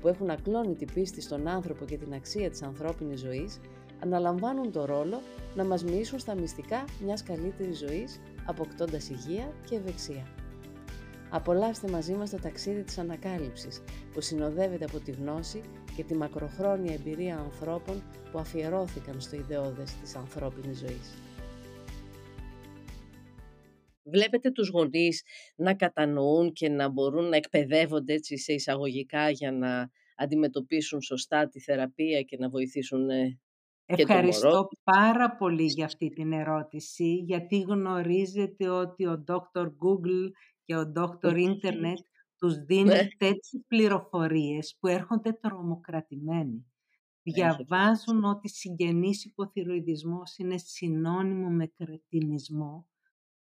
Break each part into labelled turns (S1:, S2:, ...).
S1: που έχουν ακλόνητη πίστη στον άνθρωπο και την αξία της ανθρώπινης ζωής, αναλαμβάνουν το ρόλο να μας μοιήσουν στα μυστικά μιας καλύτερης ζωής, αποκτώντας υγεία και ευεξία. Απολαύστε μαζί μας το ταξίδι της ανακάλυψης, που συνοδεύεται από τη γνώση και τη μακροχρόνια εμπειρία ανθρώπων που αφιερώθηκαν στο ιδεώδες της ανθρώπινης ζωής. Βλέπετε τους γονείς να κατανοούν και να μπορούν να εκπαιδεύονται έτσι σε εισαγωγικά για να αντιμετωπίσουν σωστά τη θεραπεία και να βοηθήσουν ε,
S2: Ευχαριστώ πάρα πολύ για αυτή την ερώτηση, γιατί γνωρίζετε ότι ο Dr. Google και ο Dr. Internet τους δίνουν ναι. τέτοιες πληροφορίες που έρχονται τρομοκρατημένοι. Διαβάζουν ότι συγγενής υποθυροειδισμός είναι συνώνυμο με κρετινισμό,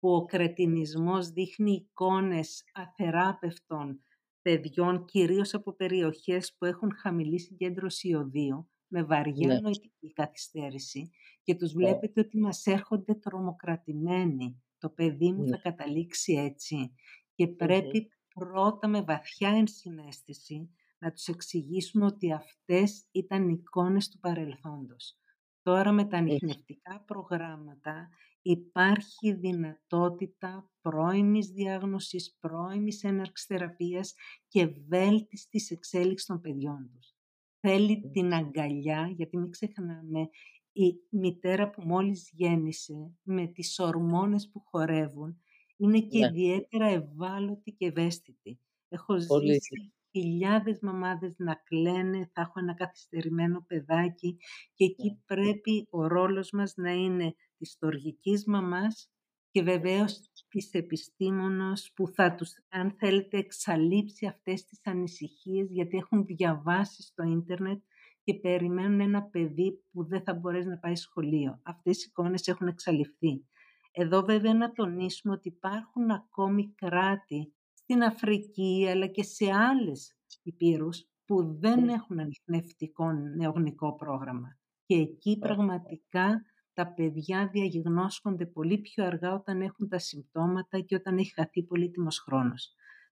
S2: που ο κρετινισμός δείχνει εικόνες αθεράπευτων παιδιών, κυρίως από περιοχές που έχουν χαμηλή συγκέντρωση ιωδίου, με βαριά ναι. νοητική καθυστέρηση και τους βλέπετε ότι μας έρχονται τρομοκρατημένοι. Το παιδί μου ναι. θα καταλήξει έτσι και πρέπει πρώτα με βαθιά ενσυναίσθηση να τους εξηγήσουμε ότι αυτές ήταν εικόνες του παρελθόντος. Τώρα με τα ανιχνευτικά προγράμματα υπάρχει δυνατότητα πρώιμης διάγνωσης, πρώιμης έναρξης θεραπείας και βέλτιστης εξέλιξης των παιδιών τους. Θέλει την αγκαλιά, γιατί μην ξεχνάμε, η μητέρα που μόλις γέννησε με τις ορμόνες που χορεύουν είναι και ναι. ιδιαίτερα ευάλωτη και ευαίσθητη. Έχω ζήσει χιλιάδες μαμάδες να κλαίνε, θα έχω ένα καθυστερημένο παιδάκι και εκεί ναι. πρέπει ο ρόλος μας να είναι της στοργικής μαμάς και βεβαίως της επιστήμονος που θα τους, αν θέλετε, εξαλείψει αυτές τις ανησυχίες γιατί έχουν διαβάσει στο ίντερνετ και περιμένουν ένα παιδί που δεν θα μπορέσει να πάει σχολείο. Αυτές οι εικόνες έχουν εξαλειφθεί. Εδώ βέβαια να τονίσουμε ότι υπάρχουν ακόμη κράτη στην Αφρική αλλά και σε άλλες υπήρους που δεν ναι. έχουν ανοιχνευτικό νεογνικό πρόγραμμα. Και εκεί πραγματικά τα παιδιά διαγνώσκονται πολύ πιο αργά όταν έχουν τα συμπτώματα και όταν έχει χαθεί πολύτιμος χρόνος.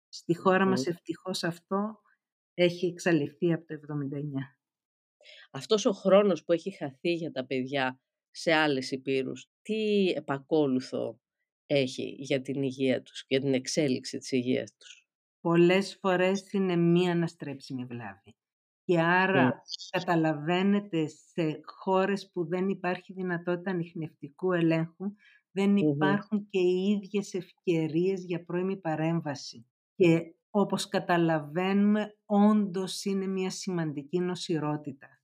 S2: Στη χώρα μας ευτυχώς αυτό έχει εξαλειφθεί από το 79.
S1: Αυτός ο χρόνος που έχει χαθεί για τα παιδιά σε άλλες υπήρους, τι επακόλουθο έχει για την υγεία τους, για την εξέλιξη της υγείας τους;
S2: Πολλές φορές είναι μία αναστρέψιμη βλάβη. Και άρα ναι. καταλαβαίνετε σε χώρες που δεν υπάρχει δυνατότητα ανιχνευτικού ελέγχου, δεν υπάρχουν και οι ίδιες ευκαιρίες για πρώιμη παρέμβαση. Και όπως καταλαβαίνουμε, όντως είναι μια σημαντική νοσηρότητα.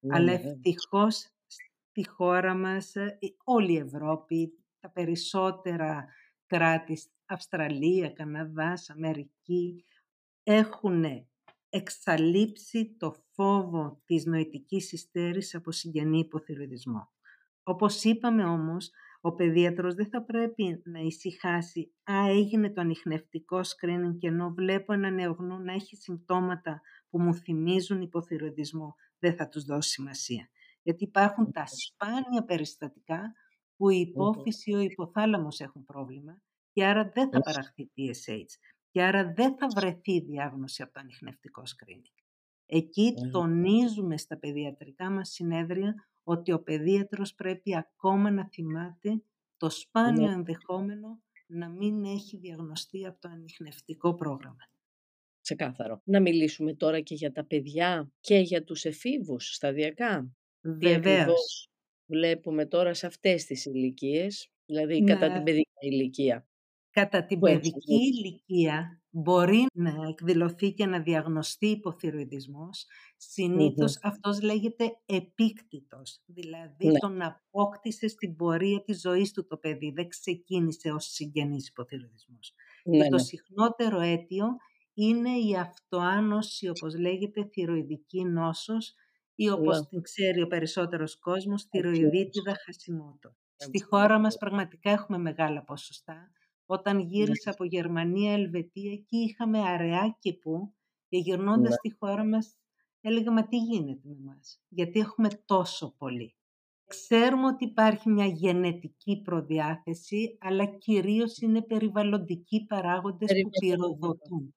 S2: Ναι, Αλλά ναι, ευτυχώς στη χώρα μας, ε, όλη η Ευρώπη, τα περισσότερα κράτη, Αυστραλία, Καναδάς, Αμερική, έχουν εξαλείψει το φόβο της νοητικής υστέρησης από συγγενή υποθυροειδισμό. Όπως είπαμε όμως, ο παιδίατρος δεν θα πρέπει να ησυχάσει «Α, έγινε το ανιχνευτικό screening και ενώ βλέπω ένα νεογνώ να έχει συμπτώματα που μου θυμίζουν υποθυροειδισμό, δεν θα τους δώσει σημασία». Γιατί υπάρχουν τα σπάνια περιστατικά που η υπόφυση ή ο υποθάλαμος έχουν πρόβλημα και άρα δεν θα παραχθεί PSH και άρα δεν θα βρεθεί διάγνωση από το ανιχνευτικό screening. Εκεί τονίζουμε στα παιδιατρικά μας συνέδρια ότι ο παιδίατρος πρέπει ακόμα να θυμάται το σπάνιο ναι. ενδεχόμενο να μην έχει διαγνωστεί από το ανιχνευτικό πρόγραμμα.
S1: Ξεκάθαρο. Να μιλήσουμε τώρα και για τα παιδιά και για τους εφήβους σταδιακά.
S2: Βεβαίως.
S1: βλέπουμε τώρα σε αυτές τις ηλικίες, δηλαδή κατά την παιδική ηλικία;
S2: Κατά την παιδική ηλικία μπορεί να εκδηλωθεί και να διαγνωστεί υποθυροειδισμός. Συνήθως αυτός λέγεται επίκτητος, δηλαδή ναι. τον απόκτησε στην πορεία της ζωής του το παιδί, δεν ξεκίνησε ως συγγενής υποθυροειδισμός. Ναι, και το ναι. συχνότερο αίτιο είναι η αυτοάνωση, όπως λέγεται, θυροειδική νόσος, ή όπως την ξέρει ο περισσότερος κόσμος, θηροειδίτιδα Χασιμότο. Στη χώρα μας πραγματικά έχουμε μεγάλα ποσοστά. Όταν ναι. γύρισα από Γερμανία, Ελβετία, εκεί είχαμε αραιά και που και γυρνώντας ναι. στη χώρα μας έλεγα «Μα τι γίνεται με μας, γιατί έχουμε τόσο πολύ». Ξέρουμε ότι υπάρχει μια γενετική προδιάθεση, αλλά κυρίως είναι περιβαλλοντικοί παράγοντες που πυροδοτούν.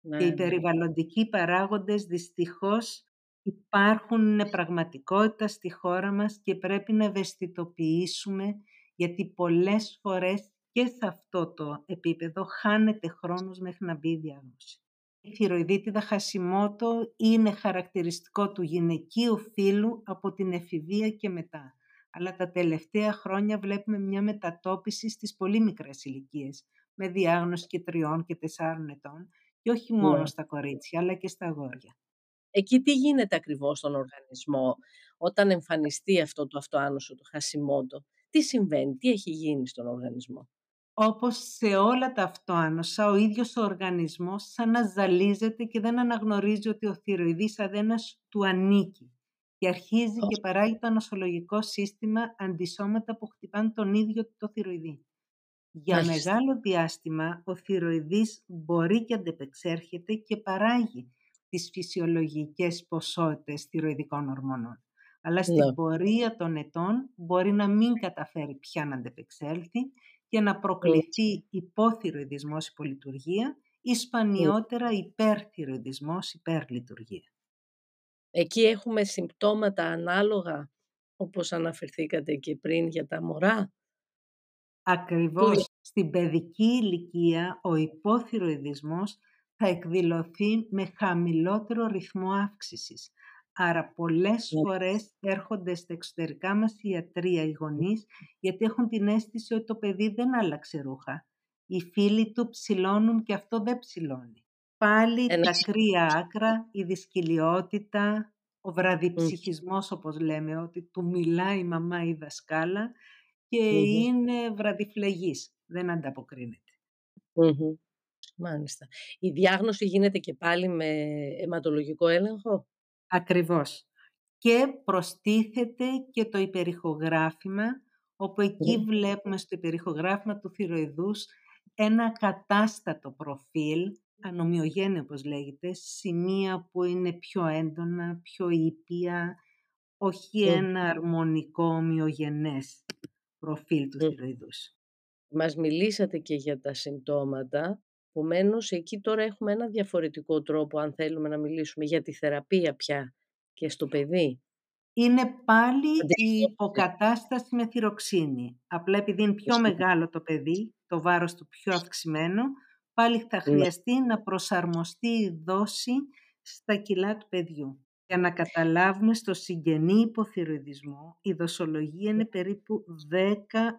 S2: Ναι, και οι ναι. περιβαλλοντικοί παράγοντες δυστυχώς υπάρχουν, είναι πραγματικότητα στη χώρα μας και πρέπει να ευαισθητοποιήσουμε γιατί πολλές φορές και σε αυτό το επίπεδο χάνεται χρόνος μέχρι να μπει η διάγνωση. Η θηροειδίτιδα Χασιμότο είναι χαρακτηριστικό του γυναικείου φύλου από την εφηβεία και μετά. Αλλά τα τελευταία χρόνια βλέπουμε μια μετατόπιση στις πολύ μικρές ηλικίες, με διάγνωση και τριών και τεσσάρων ετών, και όχι μόνο ναι. στα κορίτσια, αλλά και στα αγόρια.
S1: Εκεί τι γίνεται ακριβώς στον οργανισμό όταν εμφανιστεί αυτό το αυτοάνωσο του Χασιμότο; Τι συμβαίνει, τι έχει γίνει στον οργανισμό;
S2: Όπως σε όλα τα αυτοάνοσα, ο ίδιος ο οργανισμός σαν να ζαλίζεται και δεν αναγνωρίζει ότι ο θηροειδής αδένας του ανήκει και αρχίζει και παράγει το νοσολογικό σύστημα αντισώματα που χτυπάνε τον ίδιο το θηροειδή. Για μεγάλο διάστημα ο θηροειδής μπορεί και αντεπεξέρχεται και παράγει τις φυσιολογικές ποσότητες θηροειδικών ορμόνων. Αλλά στην ναι. πορεία των ετών μπορεί να μην καταφέρει πια να αντεπεξέλθει και να προκληθεί υποθυροειδισμός υπολειτουργία ή σπανιότερα υπερθυροειδισμός υπερλειτουργία.
S1: Εκεί έχουμε συμπτώματα ανάλογα, όπως αναφερθήκατε και πριν για τα μωρά;
S2: Ακριβώς. Στην παιδική ηλικία ο υποθυροειδισμός θα εκδηλωθεί με χαμηλότερο ρυθμό αύξησης. Άρα πολλές ναι. φορές έρχονται στα εξωτερικά μας ιατρία οι γονείς γιατί έχουν την αίσθηση ότι το παιδί δεν άλλαξε ρούχα. Οι φίλοι του ψηλώνουν και αυτό δεν ψηλώνει. Πάλι τα κρύα άκρα, η δυσκυλιότητα, ο βραδιψυχισμός όπως λέμε, ότι του μιλάει η μαμά ή η δασκάλα και είναι βραδιφλεγής, δεν ανταποκρίνεται.
S1: Μάλιστα. Η διάγνωση γίνεται και πάλι με αιματολογικό έλεγχο;
S2: Ακριβώς. Και προστίθεται και το υπερηχογράφημα, όπου εκεί βλέπουμε στο υπερηχογράφημα του θηροειδούς ένα κατάστατο προφίλ, ανομοιογένειο όπως λέγεται, σημεία που είναι πιο έντονα, πιο ήπια, όχι ένα αρμονικό ομοιογενές προφίλ του θηροειδούς.
S1: Μας μιλήσατε και για τα συμπτώματα. Επομένως, εκεί τώρα έχουμε ένα διαφορετικό τρόπο αν θέλουμε να μιλήσουμε για τη θεραπεία πια και στο παιδί.
S2: Είναι πάλι η υποκατάσταση με θυροξίνη. Απλά επειδή είναι πιο μεγάλο το παιδί, το βάρος του πιο αυξημένο, πάλι θα ναι. χρειαστεί να προσαρμοστεί η δόση στα κιλά του παιδιού. Για να καταλάβουμε στο συγγενή υποθυροειδισμό, η δοσολογία είναι περίπου 10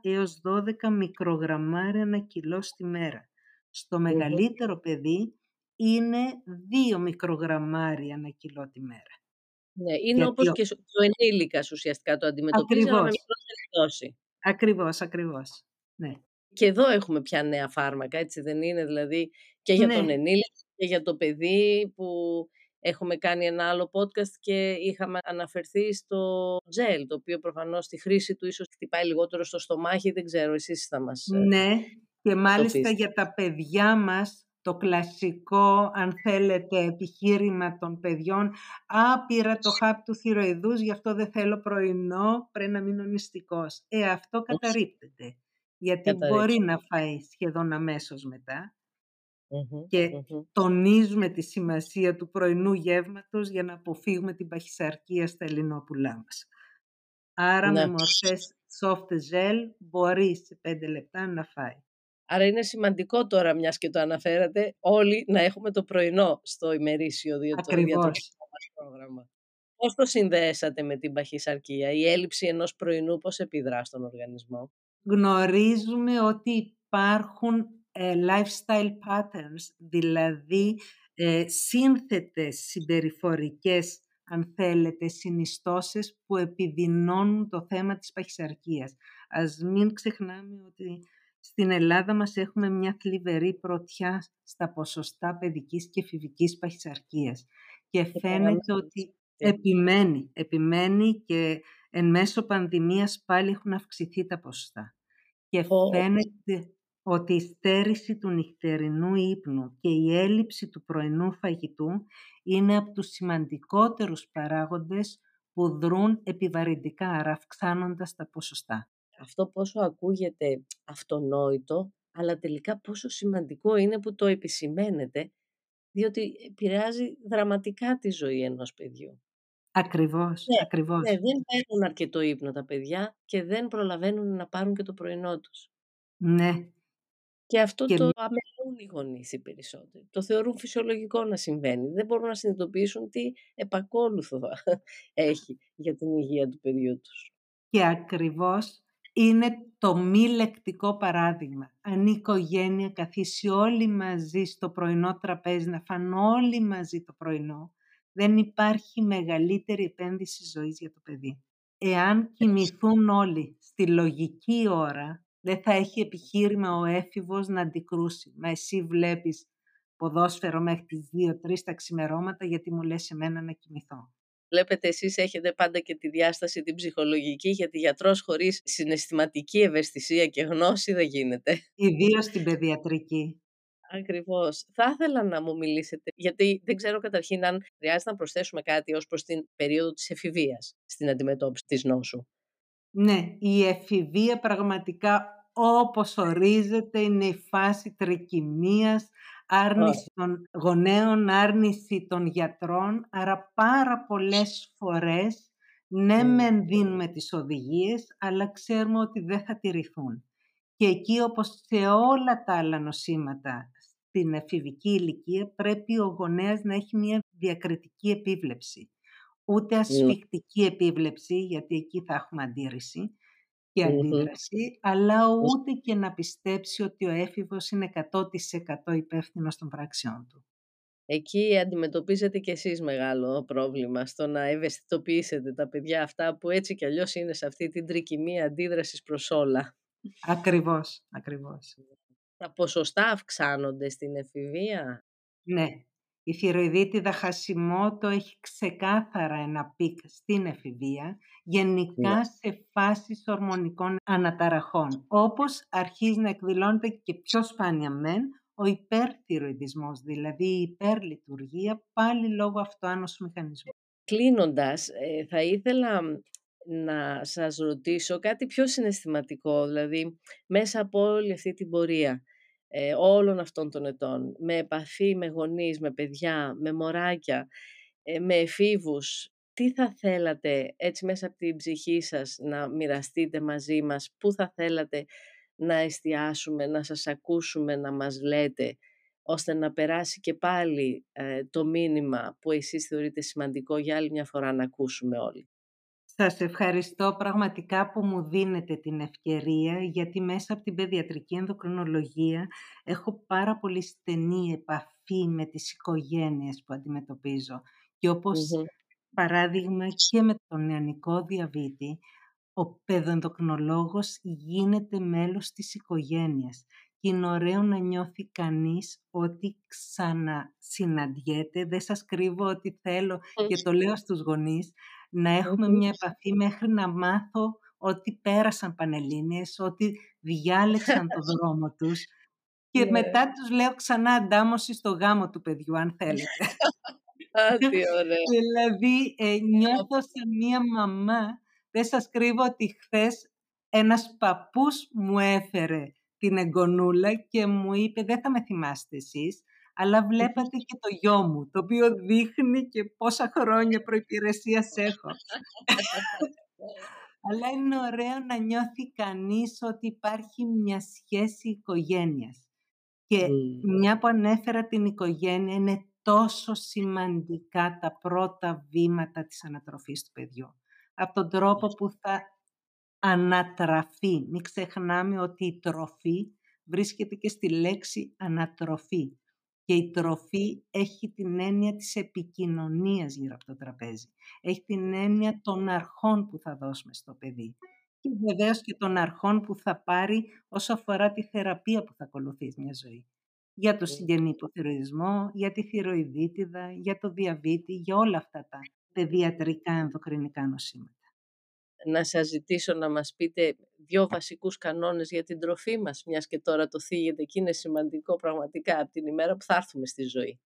S2: έως 12 μικρογραμμάρια ένα κιλό στη μέρα. Στο μεγαλύτερο παιδί είναι 2 μικρογραμμάρια ένα κιλό τη μέρα.
S1: Ναι, είναι Γιατί όπως και το ενήλικας ουσιαστικά το αντιμετωπίζει, αλλά με μικρότερη δόση.
S2: Ακριβώς, ακριβώς. Ναι.
S1: Και εδώ έχουμε πια νέα φάρμακα, έτσι δεν είναι, δηλαδή και για τον ναι. ενήλικα και για το παιδί που έχουμε κάνει ένα άλλο podcast και είχαμε αναφερθεί στο τζέλ, το οποίο προφανώς στη χρήση του ίσως χτυπάει λιγότερο στο στομάχι, δεν ξέρω, εσείς θα μας
S2: ε, Ναι, και μάλιστα για τα παιδιά μας το κλασικό, αν θέλετε, επιχείρημα των παιδιών «Α, το χάπ του θηροειδούς, γι' αυτό δεν θέλω πρωινό, πρέπει να μείνω νηστικός». Ε, αυτό καταρρύπτεται, γιατί μπορεί να φάει σχεδόν αμέσως και τονίζουμε τη σημασία του πρωινού γεύματος για να αποφύγουμε την παχυσαρκία στα ελληνόπουλά μας. Άρα με ναι. μορφές soft gel μπορείς σε πέντε λεπτά να φάει.
S1: Άρα είναι σημαντικό τώρα, μιας και το αναφέρατε, όλοι να έχουμε το πρωινό στο ημερήσιο διατροφικό μας πρόγραμμα. Πώς το συνδέσατε με την παχυσαρκία, η έλλειψη ενός πρωινού πώς επιδρά στον οργανισμό;
S2: Γνωρίζουμε ότι υπάρχουν ε, lifestyle patterns, δηλαδή ε, σύνθετες συμπεριφορικές, αν θέλετε, συνιστώσεις που επιδεινώνουν το θέμα της παχυσαρκίας. Ας μην ξεχνάμε ότι στην Ελλάδα μας έχουμε μια θλιβερή πρωτιά στα ποσοστά παιδικής και εφηβικής παχυσαρκίας και φαίνεται ότι Επιμένει, επιμένει και εν μέσω πανδημίας πάλι έχουν αυξηθεί τα ποσοστά. Και φαίνεται ότι η στέρηση του νυχτερινού ύπνου και η έλλειψη του πρωινού φαγητού είναι από τους σημαντικότερους παράγοντες που δρούν επιβαρυντικά, άρα αυξάνοντας τα ποσοστά.
S1: Αυτό πόσο ακούγεται αυτονόητο, αλλά τελικά πόσο σημαντικό είναι που το επισημαίνετε, διότι επηρεάζει δραματικά τη ζωή ενός παιδιού.
S2: Ακριβώς,
S1: ναι,
S2: ακριβώς.
S1: Ναι, δεν παίρνουν αρκετό ύπνο τα παιδιά και δεν προλαβαίνουν να πάρουν και το πρωινό τους.
S2: Ναι.
S1: Και αυτό το αμελούν οι γονείς οι περισσότεροι. Το θεωρούν φυσιολογικό να συμβαίνει. Δεν μπορούν να συνειδητοποιήσουν τι επακόλουθο έχει για την υγεία του παιδιού τους.
S2: Και ακριβώς είναι το μη λεκτικό παράδειγμα. Αν η οικογένεια καθίσει όλοι μαζί στο πρωινό τραπέζι, να φάνε όλοι μαζί το πρωινό, δεν υπάρχει μεγαλύτερη επένδυση ζωής για το παιδί. Εάν κοιμηθούν όλοι στη λογική ώρα, δεν θα έχει επιχείρημα ο έφηβος να αντικρούσει. Μα εσύ βλέπεις ποδόσφαιρο μέχρι τις 2-3 τα ξημερώματα γιατί μου λες εμένα να κοιμηθώ.
S1: Βλέπετε εσείς έχετε πάντα και τη διάσταση την ψυχολογική γιατί γιατρός χωρίς συναισθηματική ευαισθησία και γνώση δεν γίνεται.
S2: Ιδίως στην παιδιατρική.
S1: Ακριβώς. Θα ήθελα να μου μιλήσετε, γιατί δεν ξέρω καταρχήν αν χρειάζεται να προσθέσουμε κάτι ως προς την περίοδο της εφηβείας στην αντιμετώπιση της νόσου.
S2: Ναι, η εφηβεία πραγματικά όπως ορίζεται είναι η φάση τρικυμίας, άρνηση των γονέων, άρνηση των γιατρών, άρα πάρα πολλές φορές ναι μεν δίνουμε τις οδηγίες, αλλά ξέρουμε ότι δεν θα τηρηθούν. Και εκεί όπως σε όλα τα άλλα νοσήματα στην εφηβική ηλικία πρέπει ο γονέας να έχει μια διακριτική επίβλεψη. Ούτε ναι. ασφιχτική επίβλεψη, γιατί εκεί θα έχουμε αντίρρηση και αντίδραση, αλλά ούτε και να πιστέψει ότι ο έφηβος είναι 100% υπεύθυνο των πράξεών του.
S1: Εκεί αντιμετωπίζετε κι εσείς μεγάλο πρόβλημα στο να ευαισθητοποιήσετε τα παιδιά αυτά που έτσι κι αλλιώς είναι σε αυτή την τρικυμία αντίδρασης προς όλα.
S2: Ακριβώς, ακριβώς.
S1: Τα ποσοστά αυξάνονται στην εφηβεία;
S2: Ναι. Η θυρεοειδίτιδα Hashimoto έχει ξεκάθαρα ένα peak στην εφηβεία, γενικά ναι. σε φάσεις ορμονικών αναταραχών, όπως αρχίζει να εκδηλώνεται και πιο σπάνια μεν ο υπερθυροειδισμός, δηλαδή η υπερλειτουργία, πάλι λόγω αυτοάνοσου μηχανισμού.
S1: Κλείνοντας, ε, θα ήθελα να σας ρωτήσω κάτι πιο συναισθηματικό, δηλαδή μέσα από όλη αυτή την πορεία ε, όλων αυτών των ετών, με επαφή με γονείς, με παιδιά, με μωράκια, ε, με εφήβους, τι θα θέλατε έτσι μέσα από την ψυχή σας να μοιραστείτε μαζί μας, πού θα θέλατε να εστιάσουμε, να σας ακούσουμε, να μας λέτε, ώστε να περάσει και πάλι ε, το μήνυμα που εσείς θεωρείτε σημαντικό για άλλη μια φορά να ακούσουμε όλοι;
S2: Σας ευχαριστώ πραγματικά που μου δίνετε την ευκαιρία, γιατί μέσα από την παιδιατρική ενδοκρινολογία έχω πάρα πολύ στενή επαφή με τις οικογένειες που αντιμετωπίζω. Και όπως παράδειγμα και με τον νεανικό διαβήτη, ο παιδοενδοκρινολόγος γίνεται μέλος της οικογένειας. Και είναι ωραίο να νιώθει κανείς ότι ξανασυναντιέται. Δεν σας κρύβω ότι θέλω και το λέω στους γονείς να εχουμε μια επαφή μέχρι να μάθω ότι πέρασαν πανελλήνιες, ότι διάλεξαν το δρόμο τους και ναι. μετά τους λέω ξανά αντάμωση στο γάμο του παιδιού, αν θέλετε.
S1: Α, τι ωραία.
S2: δηλαδή, ε, νιώθω σαν μια μαμά. Δεν σας κρύβω ότι χθες ένας παππούς μου έφερε την εγγονούλα και μου είπε «Δεν θα με θυμάστε εσείς, αλλά βλέπατε και το γιο μου, το οποίο δείχνει και πόσα χρόνια προϋπηρεσίας έχω. αλλά είναι ωραίο να νιώθει κανείς ότι υπάρχει μια σχέση οικογένειας. Και μια που ανέφερα την οικογένεια, είναι τόσο σημαντικά τα πρώτα βήματα της ανατροφής του παιδιού. Από τον τρόπο που θα ανατραφεί. Μην ξεχνάμε ότι η τροφή βρίσκεται και στη λέξη ανατροφή. Και η τροφή έχει την έννοια της επικοινωνίας γύρω από το τραπέζι. Έχει την έννοια των αρχών που θα δώσουμε στο παιδί. Και βεβαίως και των αρχών που θα πάρει όσο αφορά τη θεραπεία που θα ακολουθήσει μια ζωή. Για το συγγενή υποθυροειδισμό, για τη θυροειδίτιδα, για το διαβήτη, για όλα αυτά τα παιδιατρικά ενδοκρινικά νοσήματα.
S1: Να σας ζητήσω να μας πείτε δύο βασικούς κανόνες για την τροφή μας, μιας και τώρα το θίγεται και είναι σημαντικό πραγματικά από την ημέρα που θα έρθουμε στη ζωή.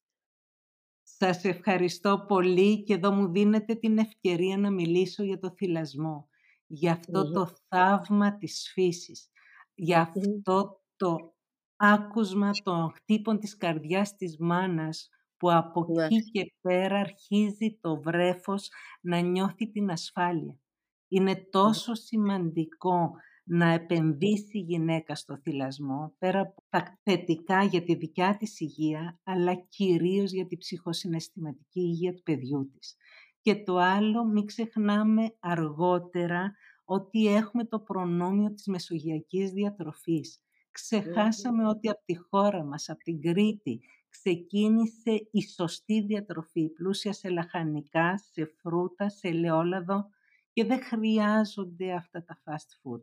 S2: Σας ευχαριστώ πολύ και εδώ μου δίνετε την ευκαιρία να μιλήσω για το θυλασμό, για αυτο το θαύμα της φύσης, για αυτό το άκουσμα των χτύπων της καρδιάς της μάνας που από ναι. εκεί και πέρα αρχίζει το βρέφος να νιώθει την ασφάλεια. Είναι τόσο σημαντικό να επενδύσει η γυναίκα στο θυλασμό, πέρα από τα θετικά για τη δικιά της υγεία, αλλά κυρίως για τη ψυχοσυναισθηματική υγεία του παιδιού της. Και το άλλο, μην ξεχνάμε αργότερα ότι έχουμε το προνόμιο της μεσογειακής διατροφής. Ξεχάσαμε ότι από τη χώρα μας, από την Κρήτη, ξεκίνησε η σωστή διατροφή, πλούσια σε λαχανικά, σε φρούτα, σε ελαιόλαδο και δεν χρειάζονται αυτά τα fast food.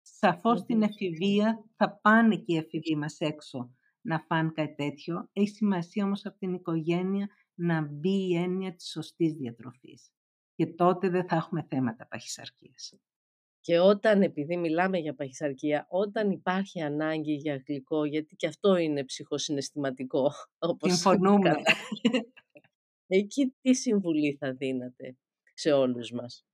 S2: Σαφώς στην εφηβεία θα πάνε και οι εφηβοί μας έξω να φάνε κάτι τέτοιο. Έχει σημασία όμως από την οικογένεια να μπει η έννοια της σωστής διατροφής. Και τότε δεν θα έχουμε θέματα παχυσαρκίας.
S1: Και όταν, επειδή μιλάμε για παχυσαρκία, όταν υπάρχει ανάγκη για γλυκό, γιατί και αυτό είναι ψυχοσυναισθηματικό, όπως
S2: Συμφωνούμε.
S1: Εκεί τι συμβουλή θα δίνατε σε όλους μας;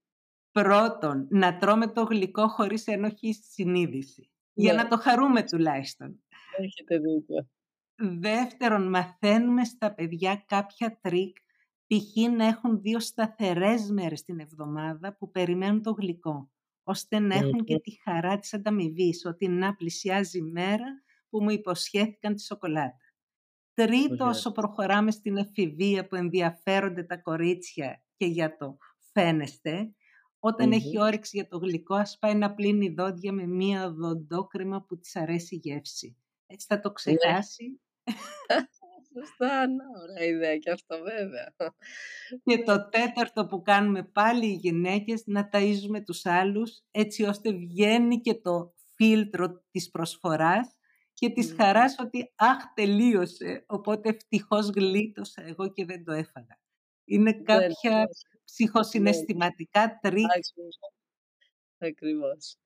S2: Πρώτον, να τρώμε το γλυκό χωρίς ενοχή στη συνείδηση. Για να ναι. το χαρούμε τουλάχιστον.
S1: Έχετε δίκιο.
S2: Δεύτερον, μαθαίνουμε στα παιδιά κάποια τρίκ, π.χ. να έχουν δύο σταθερές μέρες την εβδομάδα που περιμένουν το γλυκό ώστε να έχουν και τη χαρά της ανταμοιβής, ότι να πλησιάζει η μέρα που μου υποσχέθηκαν τη σοκολάτα. Τρίτο, όσο προχωράμε στην εφηβεία που ενδιαφέρονται τα κορίτσια και για το φαίνεστε, όταν έχει όρεξη για το γλυκό, ας πάει να πλύνει δόντια με μία δοντόκρεμα που της αρέσει η γεύση. Έτσι θα το ναι. ξεχάσει.
S1: Σωστά, ναι, ωραία ιδέα και αυτό βέβαια.
S2: Και το τέταρτο που κάνουμε πάλι οι γυναίκες, να ταΐζουμε τους άλλους, έτσι ώστε βγαίνει και το φίλτρο της προσφοράς και της χαράς ότι αχ τελείωσε, οπότε ευτυχώς γλίτωσα εγώ και δεν το έφαγα. Είναι κάποια ψυχοσυναισθηματικά τρίκ.
S1: Ακριβώς.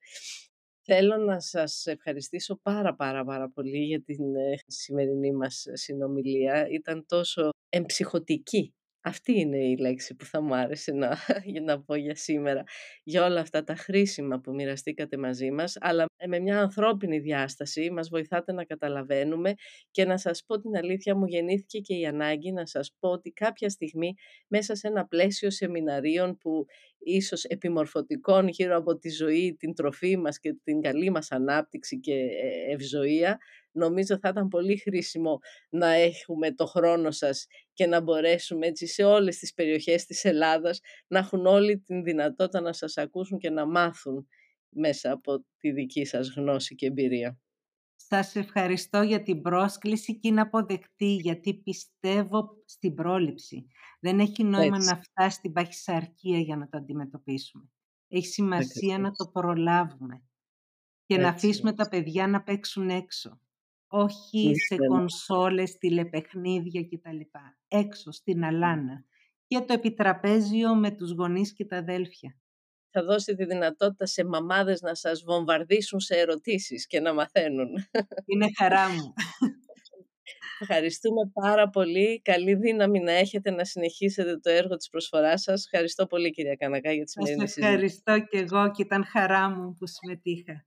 S1: Θέλω να σας ευχαριστήσω πάρα πάρα πάρα πολύ για την ε, σημερινή μας συνομιλία. Ήταν τόσο εμψυχωτική αυτή είναι η λέξη που θα μου άρεσε να, για να πω για σήμερα, για όλα αυτά τα χρήσιμα που μοιραστήκατε μαζί μας, αλλά με μια ανθρώπινη διάσταση μας βοηθάτε να καταλαβαίνουμε και να σας πω την αλήθεια μου γεννήθηκε και η ανάγκη να σας πω ότι κάποια στιγμή μέσα σε ένα πλαίσιο σεμιναρίων που ίσως επιμορφωτικών γύρω από τη ζωή, την τροφή μας και την καλή μας ανάπτυξη και ε, ευζοία, νομίζω θα ήταν πολύ χρήσιμο να έχουμε το χρόνο σας και να μπορέσουμε έτσι σε όλες τις περιοχές της Ελλάδας να έχουν όλη την δυνατότητα να σας ακούσουν και να μάθουν μέσα από τη δική σας γνώση και εμπειρία.
S2: Σας ευχαριστώ για την πρόσκληση και είναι αποδεκτή γιατί πιστεύω στην πρόληψη. Δεν έχει νόημα να φτάσει στην παχυσαρκία για να το αντιμετωπίσουμε. Έχει σημασία να το προλάβουμε και να αφήσουμε τα παιδιά να παίξουν έξω όχι σε κονσόλες, τηλεπαιχνίδια κτλ. Έξω, στην αλάνα. Και το επιτραπέζιο με τους γονείς και τα αδέλφια.
S1: Θα δώσει τη δυνατότητα σε μαμάδες να σας βομβαρδίσουν σε ερωτήσεις και να μαθαίνουν.
S2: Είναι χαρά μου.
S1: Ευχαριστούμε πάρα πολύ. Καλή δύναμη να έχετε να συνεχίσετε το έργο της προσφοράς σας. Ευχαριστώ πολύ κυρία Κανακά για τη σημερινή
S2: συζήτηση. ευχαριστώ και εγώ και ήταν χαρά μου που συμμετείχα.